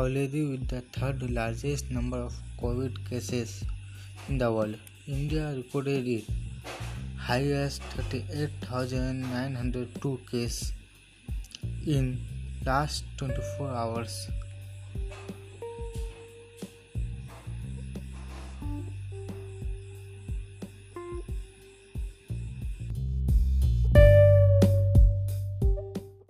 already with the third largest number of COVID cases in the world. India recorded its highest 38,902 cases in last 24 hours.